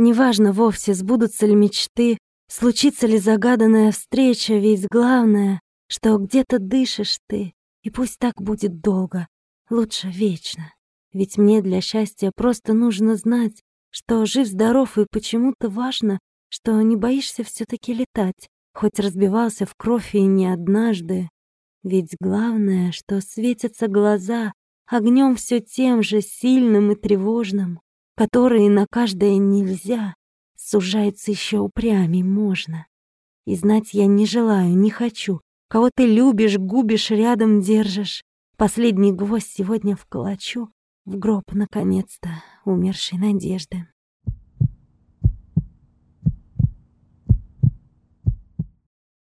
Неважно вовсе, сбудутся ли мечты, случится ли загаданная встреча, ведь главное, что где-то дышишь ты, и пусть так будет долго, лучше вечно. Ведь мне для счастья просто нужно знать, что жив-здоров и почему-то важно, что не боишься все таки летать, хоть разбивался в кровь и не однажды. Ведь главное, что светятся глаза огнем все тем же сильным и тревожным, которые на каждое нельзя, сужается еще упрямей можно. И знать я не желаю, не хочу, кого ты любишь, губишь, рядом держишь. Последний гвоздь сегодня вколочу в гроб, наконец-то, умершей надежды.